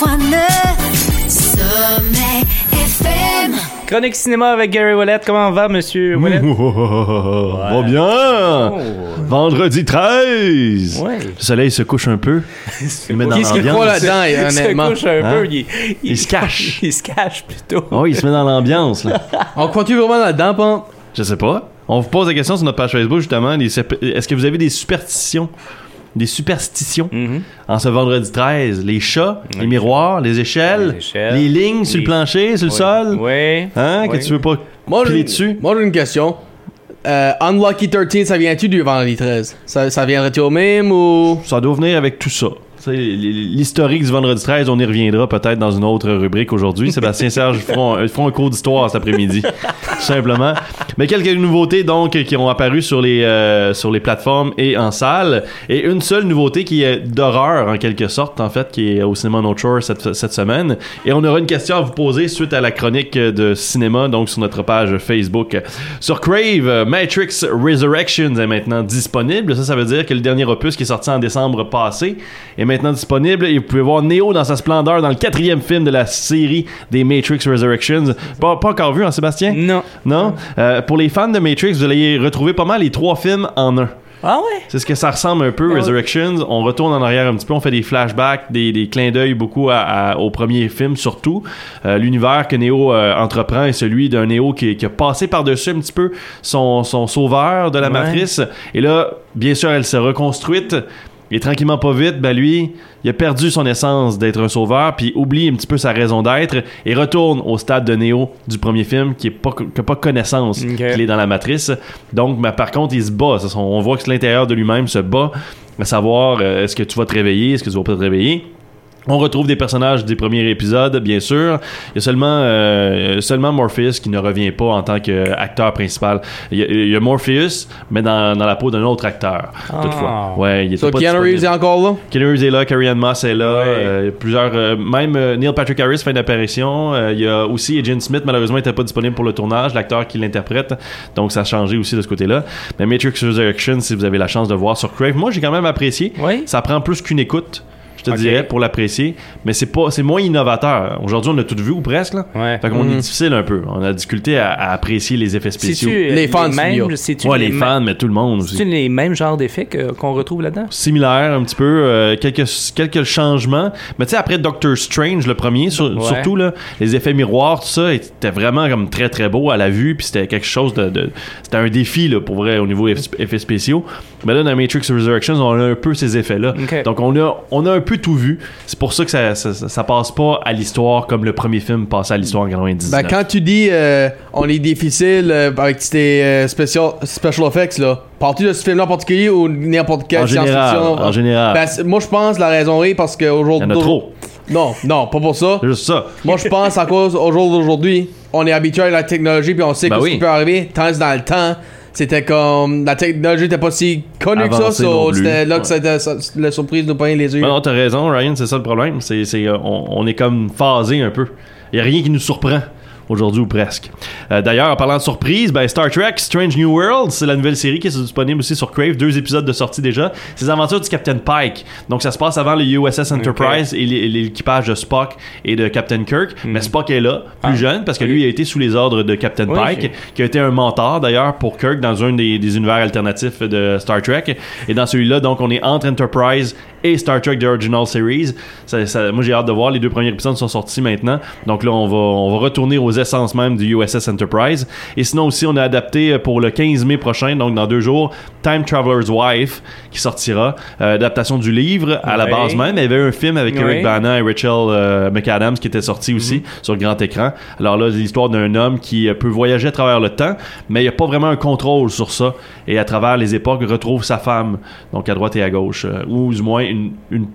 Sommet FM. Chronique cinéma avec Gary Wallet. Comment va, monsieur Wallet? Va bien! Vendredi 13! Ouais. Le soleil se couche un peu. Il met dans croit l'ambiance. là-dedans, Il se couche un Hein? peu. Il, Il se cache. Il se cache plutôt. Oh, il se met dans l'ambiance, là. On croit-tu vraiment là-dedans, Pam? Je sais pas. On vous pose la question sur notre page Facebook, justement. Est-ce que vous avez des superstitions? Des superstitions Mhm. en ce vendredi 13? Les chats, les miroirs, les échelles, Les échelles, les lignes sur le plancher, sur le sol? Oui. Hein? Oui. Que tu veux pas Moi, piler j'ai- dessus? Moi, j'ai une question. Euh, Unlucky 13, ça vient-tu du vendredi 13? Ça, ça viendrait-tu au même ou? Ça doit venir avec tout ça. L'historique du vendredi 13, on y reviendra peut-être dans une autre rubrique aujourd'hui. Sébastien Serge feront, feront un cours d'histoire cet après-midi, tout simplement. Mais quelques nouveautés donc qui ont apparu sur les euh, sur les plateformes et en salle. Et une seule nouveauté qui est d'horreur en quelque sorte, en fait, qui est au cinéma No Shore cette, cette semaine. Et on aura une question à vous poser suite à la chronique de cinéma, donc sur notre page Facebook. Sur Crave, Matrix Resurrections est maintenant disponible. Ça, ça veut dire que le dernier opus qui est sorti en décembre passé est maintenant disponible. Et vous pouvez voir Neo dans sa splendeur dans le quatrième film de la série des Matrix Resurrections. Pas, pas encore vu, hein, Sébastien? Non. Non? Euh, pour les fans de Matrix, vous allez retrouver pas mal les trois films en un. Ah ouais? C'est ce que ça ressemble un peu, Ouais. Resurrections. On retourne en arrière un petit peu, on fait des flashbacks, des, des clins d'œil beaucoup à- à- au premier film, surtout. Euh, L'univers que Neo euh, entreprend est celui d'un Neo qui, qui a passé par-dessus un petit peu son, son sauveur de la Ouais. matrice. Et là, bien sûr, elle s'est reconstruite. Et tranquillement, pas vite, ben lui, il a perdu son essence d'être un sauveur, puis oublie un petit peu sa raison d'être et retourne au stade de Neo du premier film, qui est pas, qui a pas connaissance Ok. qu'il est dans la matrice. Donc, ben, par contre, il se bat. On voit que l'intérieur de lui-même se bat, à savoir euh, est-ce que tu vas te réveiller, est-ce que tu vas pas te réveiller? On retrouve des personnages des premiers épisodes, bien sûr. Il y a seulement, euh, seulement Morpheus qui ne revient pas en tant qu'acteur principal. Il y, a, il y a Morpheus, mais dans, dans la peau d'un autre acteur, toutefois. Ouais, il était So, pas Keanu. Reeves est encore là? Keanu Reeves est là, Carrie Ann Moss est là, Ouais. euh, plusieurs, euh, même Neil Patrick Harris fait une apparition. Euh, il y a aussi Agent Smith, malheureusement, n'était pas disponible pour le tournage, l'acteur qui l'interprète, donc ça a changé aussi de ce côté-là. Mais Matrix Resurrection, si vous avez la chance de voir sur Crave, moi j'ai quand même apprécié. Oui. Ça prend plus qu'une écoute. Je te dirais pour l'apprécier, mais c'est pas, c'est moins innovateur. Aujourd'hui, on a tout vu ou presque là. Ouais. Fait qu'on Mhm. est difficile un peu. On a difficulté à, à apprécier les effets spéciaux. Euh, Les fans c'est-tu Ouais, les mêmes- fans, mais tout le monde aussi. C'est-tu les mêmes genres d'effets que- qu'on retrouve là-dedans? similaire un petit peu euh, quelques quelques changements mais tu sais après Doctor Strange le premier sur- Ouais. surtout là les effets miroirs tout ça était vraiment comme très très beau à la vue puis c'était quelque chose de, de- c'était un défi là pour vrai au niveau eff- effets spéciaux mais là dans Matrix Resurrections on a un peu ces effets là donc on a on a un peu tout vu c'est pour ça que ça, ça, passe pas à l'histoire comme le premier film passait à l'histoire en 99 Ben, quand tu dis euh, on est difficile euh, avec tes euh, special, special effects, là, parles-tu de ce film-là en particulier ou n'importe général science-fiction? en général Ben, moi, je pense la raison est parce il y en qu'aujourd'hui. a trop Non, non, pas pour ça. juste ça Moi, je pense à cause au jour d'aujourd'hui, on est habitué à la technologie puis on sait Ben que ce qui peut arriver. Tant que dans le temps, c'était comme la technologie n'était pas si connue que ça, so, c'était là que c'était la surprise nous peigne les yeux. Non, non, t'as raison, Ryan, c'est ça le problème. C'est, c'est, euh, on, on est comme phasé un peu. Il y a rien qui nous surprend aujourd'hui ou presque. Euh, d'ailleurs, en parlant de surprise, ben, Star Trek Strange New World, c'est la nouvelle série qui est disponible aussi sur Crave, deux épisodes de sortie déjà. C'est les aventures du Captain Pike. Donc ça se passe avant le USS Enterprise et l'é- l'équipage de Spock et de Captain Kirk. Mais Spock est là, plus Ah. jeune, parce que lui il a été sous les ordres de Captain Oui, Pike, qui a été un mentor d'ailleurs pour Kirk dans un des, des univers alternatifs de Star Trek. Et dans celui-là, donc on est entre Enterprise et Star Trek The Original Series. Ça- ça- moi j'ai hâte de voir, les deux premiers épisodes sont sortis maintenant. Donc là on va, on va retourner aux essences même du USS Enterprise. Et sinon aussi on a adapté pour le 15 mai prochain, donc dans deux jours, Time Traveler's Wife qui sortira. Euh, adaptation du livre à la base même. Il y avait un film avec Ouais. Eric Bana et Rachel euh, McAdams qui était sorti aussi sur grand écran. Alors là, c'est l'histoire d'un homme qui euh, peut voyager à travers le temps, mais il n'y a pas vraiment un contrôle sur ça. Et à travers les époques, retrouve sa femme, donc à droite et à gauche, euh, ou du moins une, une,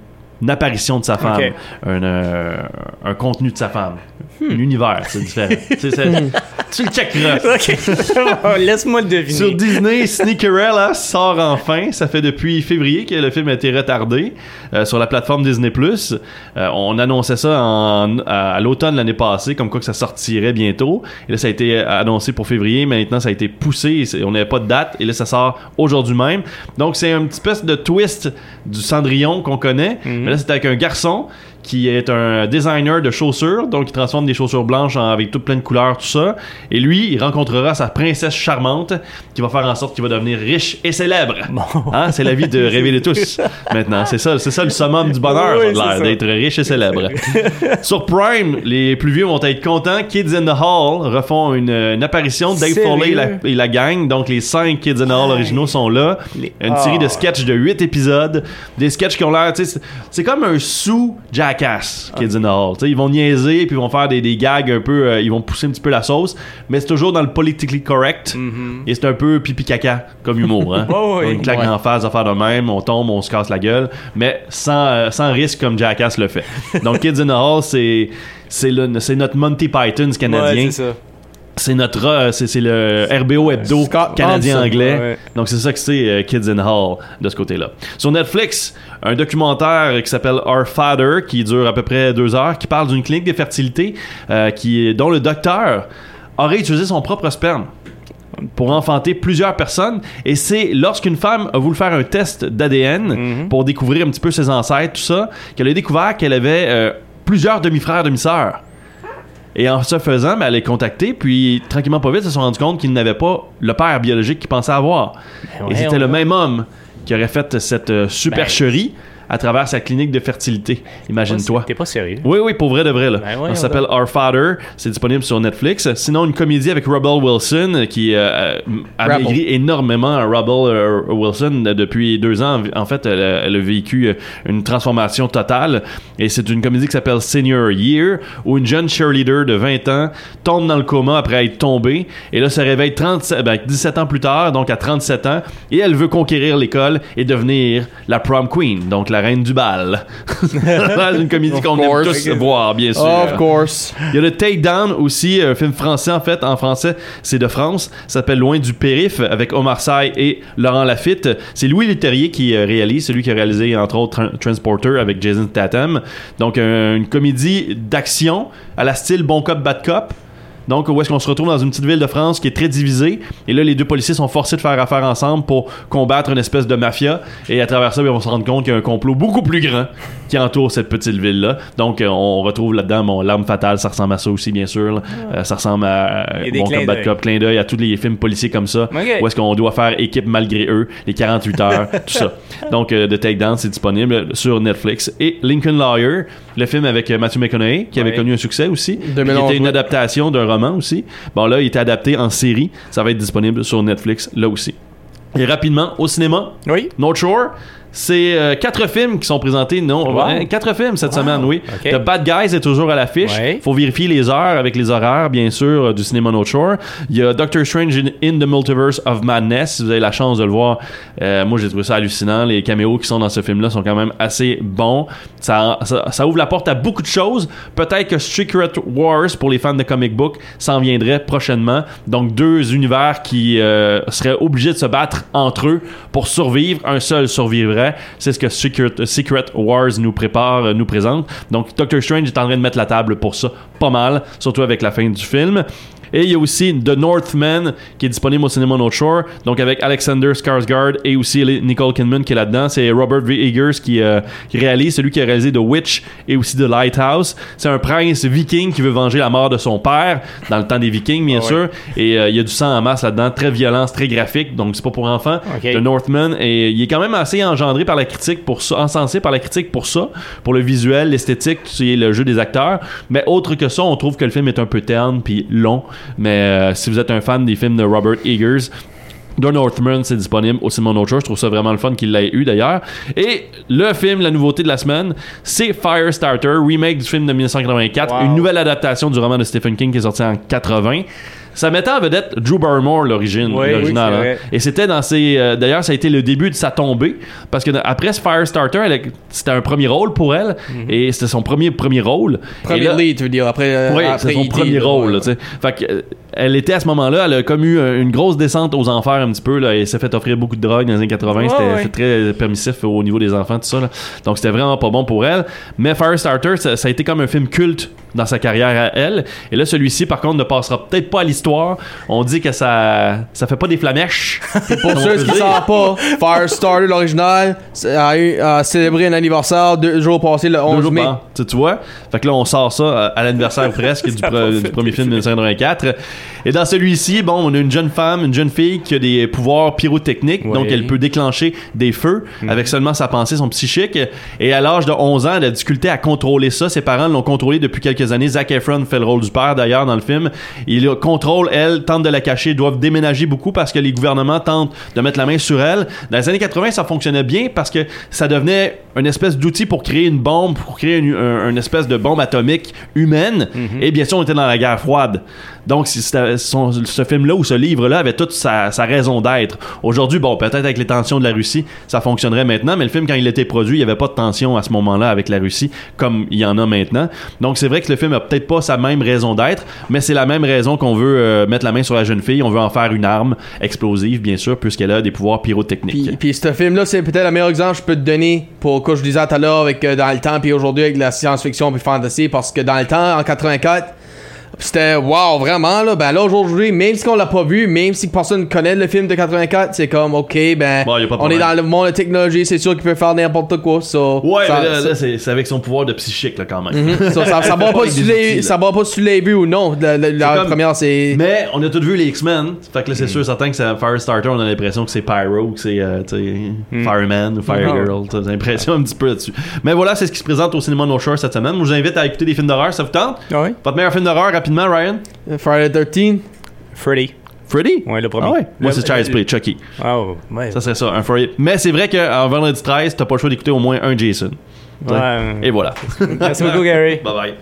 une apparition de sa femme, un, euh, un contenu de sa femme. Un univers, c'est différent. C'est- tu le checkeras. Ok. Laisse-moi le deviner. Sur Disney, Sneakerella sort enfin. Ça fait depuis février que le film a été retardé euh, sur la plateforme Disney+. Euh, on annonçait ça en- à, à l'automne l'année passée, comme quoi que ça sortirait bientôt. Et là, ça a été annoncé pour février. Maintenant, ça a été poussé. et On n'avait pas de date. Et là, ça sort aujourd'hui même. Donc, c'est un petit espèce de twist du Cendrillon qu'on connaît. Mais là, c'est avec un garçon qui est un designer de chaussures, donc il transforme des chaussures blanches en- avec toutes plein de couleurs, tout ça. Et lui, il rencontrera sa princesse charmante qui va faire en sorte qu'il va devenir riche et célèbre. Hein, c'est la vie de rêver de tous maintenant. C'est ça, c'est ça le summum du bonheur, Oui, d'être riche et célèbre. Sur Prime, les plus vieux vont être contents. Kids in the Hall refont une, une apparition. Dave? Foley et la, et la gang, donc les cinq Kids in the Hall originaux sont là. Une série de Ah. sketchs de 8 épisodes. Des sketchs qui ont l'air, c'est- comme un sous Jackass, Kids in the Hall. Tu sais, ils vont niaiser, puis ils vont faire des, des gags un peu, euh, ils vont pousser un petit peu la sauce, mais c'est toujours dans le politically correct. Et c'est un peu pipi caca comme humour. Hein? Oh, oui. On claque Ouais. en face à faire de même, on tombe, on se casse la gueule, mais sans, euh, sans risque comme Jackass le fait. Donc Kids in the Hall, c'est c'est le- c'est notre Monty Python canadien. Ouais, c'est notre euh, c'est le RBO hebdo canadien anglais. ouais. Donc c'est ça que c'est euh, Kids in Hall de ce côté-là. Sur Netflix, un documentaire qui s'appelle Our Father qui dure à peu près deux heures, qui parle d'une clinique de fertilité euh, qui dont le docteur aurait utilisé son propre sperme pour enfanter plusieurs personnes. Et c'est lorsqu'une femme a voulu faire un test d'ADN Mhm. pour découvrir un petit peu ses ancêtres, tout ça, qu'elle a découvert qu'elle avait euh, plusieurs demi-frères, demi-sœurs. Et en se faisant, ben, elle est contactée, puis tranquillement pas vite, ils se sont rendus compte qu'ils n'avaient pas le père biologique qu'ils pensaient avoir. Ben Et c'était le même homme qui aurait fait cette euh, supercherie à travers sa clinique de fertilité. Imagine-toi. T'es pas sérieux? Oui, oui, pour vrai de vrai. Là. Ben Ça s'appelle Our Father. C'est disponible sur Netflix. Sinon, une comédie avec Rebel Wilson qui euh, a Rebel. maigri énormément. Rebel euh, Wilson, euh, depuis deux ans, en fait, elle, a- elle a vécu euh, une transformation totale. Et c'est une comédie qui s'appelle Senior Year, où une jeune cheerleader de 20 ans tombe dans le coma après être tombée. Et là, se réveille 37, ben, 17 ans plus tard, donc à 37 ans. Et elle veut conquérir l'école et devenir la prom queen, donc la reine du bal. c'est une comédie qu'on aime tous voir, bien sûr. Of course. Il y a le Takedown aussi, un film français en fait. En français, c'est de France. S'appelle Loin du périph avec Omar Sy et Laurent Lafitte. C'est Louis Leterrier qui euh, réalise, celui qui a réalisé entre autres Tran- Transporter avec Jason Tatum. Donc un- une comédie d'action à la style Bon Cop Bad Cop. Donc, où est-ce qu'on se retrouve dans une petite ville de France qui est très divisée? Et là, les deux policiers sont forcés de faire affaire ensemble pour combattre une espèce de mafia. Et à travers ça, ben, on se rend compte qu'il y a un complot beaucoup plus grand qui entoure cette petite ville-là. Donc, euh, on retrouve là-dedans mon L'arme fatale, ça ressemble à ça aussi, bien sûr. là. Euh, ça ressemble à euh, Bon clins Cop, clin d'œil à tous les films policiers comme ça. Où est-ce qu'on doit faire équipe malgré eux, les 48 heures, tout ça. Donc, euh, The Takedown, c'est disponible sur Netflix. Et Lincoln Lawyer, le film avec Matthew McConaughey, qui avait connu un succès aussi. Qui 2011, était une adaptation d'un roman aussi. Bon, là, il était adapté en série. Ça va être disponible sur Netflix, là aussi. Et rapidement, au cinéma, Oui. North Shore, c'est euh, quatre films qui sont présentés. Non, Wow. ouais, quatre films cette Wow. semaine, oui. The Bad Guys est toujours à l'affiche. Ouais. Faut vérifier les heures avec les horaires, bien sûr, euh, du cinéma North Shore. Il y a Doctor Strange in, in the Multiverse of Madness. Si vous avez la chance de le voir, euh, moi j'ai trouvé ça hallucinant. Les caméos qui sont dans ce film-là sont quand même assez bons. Ça, ça, ça ouvre la porte à beaucoup de choses. Peut-être que Secret Wars pour les fans de comic book s'en viendrait prochainement. Donc deux univers qui euh, seraient obligés de se battre entre eux pour survivre. Un seul survivrait. C'est ce que Secret, Wars nous prépare, euh, nous présente. Donc Doctor Strange est en train de mettre la table pour ça pas mal, surtout avec la fin du film. Et il y a aussi The Northman qui est disponible au cinéma North Shore, donc avec Alexander Skarsgård et aussi Nicole Kidman qui est là-dedans. C'est Robert V. Eggers qui, euh, qui réalise, celui qui a réalisé The Witch et aussi The Lighthouse. C'est un prince viking qui veut venger la mort de son père dans le temps des Vikings, bien Ah ouais. sûr. Et euh, il y a du sang en masse là-dedans, très violent, très graphique, donc c'est pas pour enfants. The Northman et il est quand même assez engendré par la critique pour ça, encensé par la critique pour ça, pour le visuel, l'esthétique, le jeu des acteurs. Mais autre que ça, on trouve que le film est un peu terne puis long. Mais euh, si vous êtes un fan des films de Robert Eggers, The Northman, c'est disponible au North Shore. Je trouve ça vraiment le fun qu'il l'ait eu d'ailleurs. Et le film, la nouveauté de la semaine, c'est Firestarter, remake du film de 1984, Wow. une nouvelle adaptation du roman de Stephen King qui est sorti en 80. Ça mettait en vedette Drew Barrymore, l'origine, Oui, l'original. oui, hein. Et c'était dans ses. euh, D'ailleurs, ça a été le début de sa tombée. Parce que après ce Firestarter, elle a- c'était un premier rôle pour elle. Mhm. Et c'était son premier, premier rôle. Premier là- lead, tu veux dire. Après, euh, oui, après c'est son E.T., premier rôle. ouais. là. Fait que, euh, elle était à ce moment-là, elle a comme eu euh, une grosse descente aux enfers un petit peu. Là, et s'est fait offrir beaucoup de drogue dans les années 80. Ouais, c'était très permissif au niveau des enfants, tout ça. là. Donc c'était vraiment pas bon pour elle. Mais Firestarter, ça, ça a été comme un film culte dans sa carrière à elle. Et là, celui-ci, par contre, ne passera peut-être pas à l'histoire. On dit que ça, ça fait pas des flamèches. Pour ceux qui ne savent pas, Firestarter, l'original, a, eu- a célébré un anniversaire deux jours passés, le Deux 11 jours mai. tu, tu vois? Fait que là, on sort ça euh, à l'anniversaire presque du, pre- premier film de d'effet. 1984. Et dans celui-ci, bon, on a une jeune femme, une jeune fille qui a des pouvoirs pyrotechniques, Oui. donc elle peut déclencher des feux Mhm. avec seulement sa pensée, son psychique. Et à l'âge de 11 ans, elle a difficulté à contrôler ça. Ses parents l'ont contrôlé depuis quelques années. Zac Efron fait le rôle du père d'ailleurs dans le film. Il le contrôle, elle tente de la cacher, doivent déménager beaucoup parce que les gouvernements tentent de mettre la main sur elle. Dans les années 80, ça fonctionnait bien parce que ça devenait une espèce d'outil pour créer une bombe, pour créer une, un- une espèce de bombe atomique humaine. Et bien sûr, on était dans la guerre froide. Donc, si ce film-là ou ce livre-là avait toute sa, sa raison d'être. Aujourd'hui, bon, peut-être avec les tensions de la Russie, ça fonctionnerait maintenant, mais le film, quand il était produit, il n'y avait pas de tension à ce moment-là avec la Russie, comme il y en a maintenant. Donc, c'est vrai que le film a peut-être pas sa même raison d'être, mais c'est la même raison qu'on veut euh, mettre la main sur la jeune fille. On veut en faire une arme explosive, bien sûr, puisqu'elle a des pouvoirs pyrotechniques. Puis, puis ce film-là, c'est peut-être le meilleur exemple que je peux te donner pour que je disais tout à l'heure avec euh, dans le temps puis aujourd'hui avec la science-fiction puis fantasy parce que dans le temps en 84 c'était wow vraiment là ben là aujourd'hui même si on l'a pas vu même si personne connaît le film de 84 c'est comme ok ben Bon, on est dans le monde de la technologie c'est sûr qu'il peut faire n'importe quoi so, Ouais, ça, mais là, ça- là, c'est avec son pouvoir de psychique, là, quand même. Mhm. So, ça, ça va pas Avec si des tu l'as- outils, là. ça va pas si tu l'as vu ou non la, la- la comme- première c'est Mais on a tous vu les X-Men. Fait que là, c'est sûr, certain que c'est Firestarter, on a l'impression que c'est Pyro, que c'est euh, sais, Fireman ou Firegirl. T'as l'impression un petit peu là-dessus. Mais voilà, c'est ce qui se présente au cinéma No Shore cette semaine. Je vous invite à écouter des films d'horreur, ça vous tente? Ah oui? Votre meilleur film d'horreur, rapidement, Ryan? Friday the 13 Freddy. Freddy? Ouais, le premier. Ah ouais? Moi, c'est Child's Play, Chucky. Ah ouais. Ça serait ça, un Freddy. Mais c'est vrai qu'en vendredi 13, t'as pas le choix d'écouter au moins un Jason. Ouais. Et voilà. Merci beaucoup, Gary. bye bye.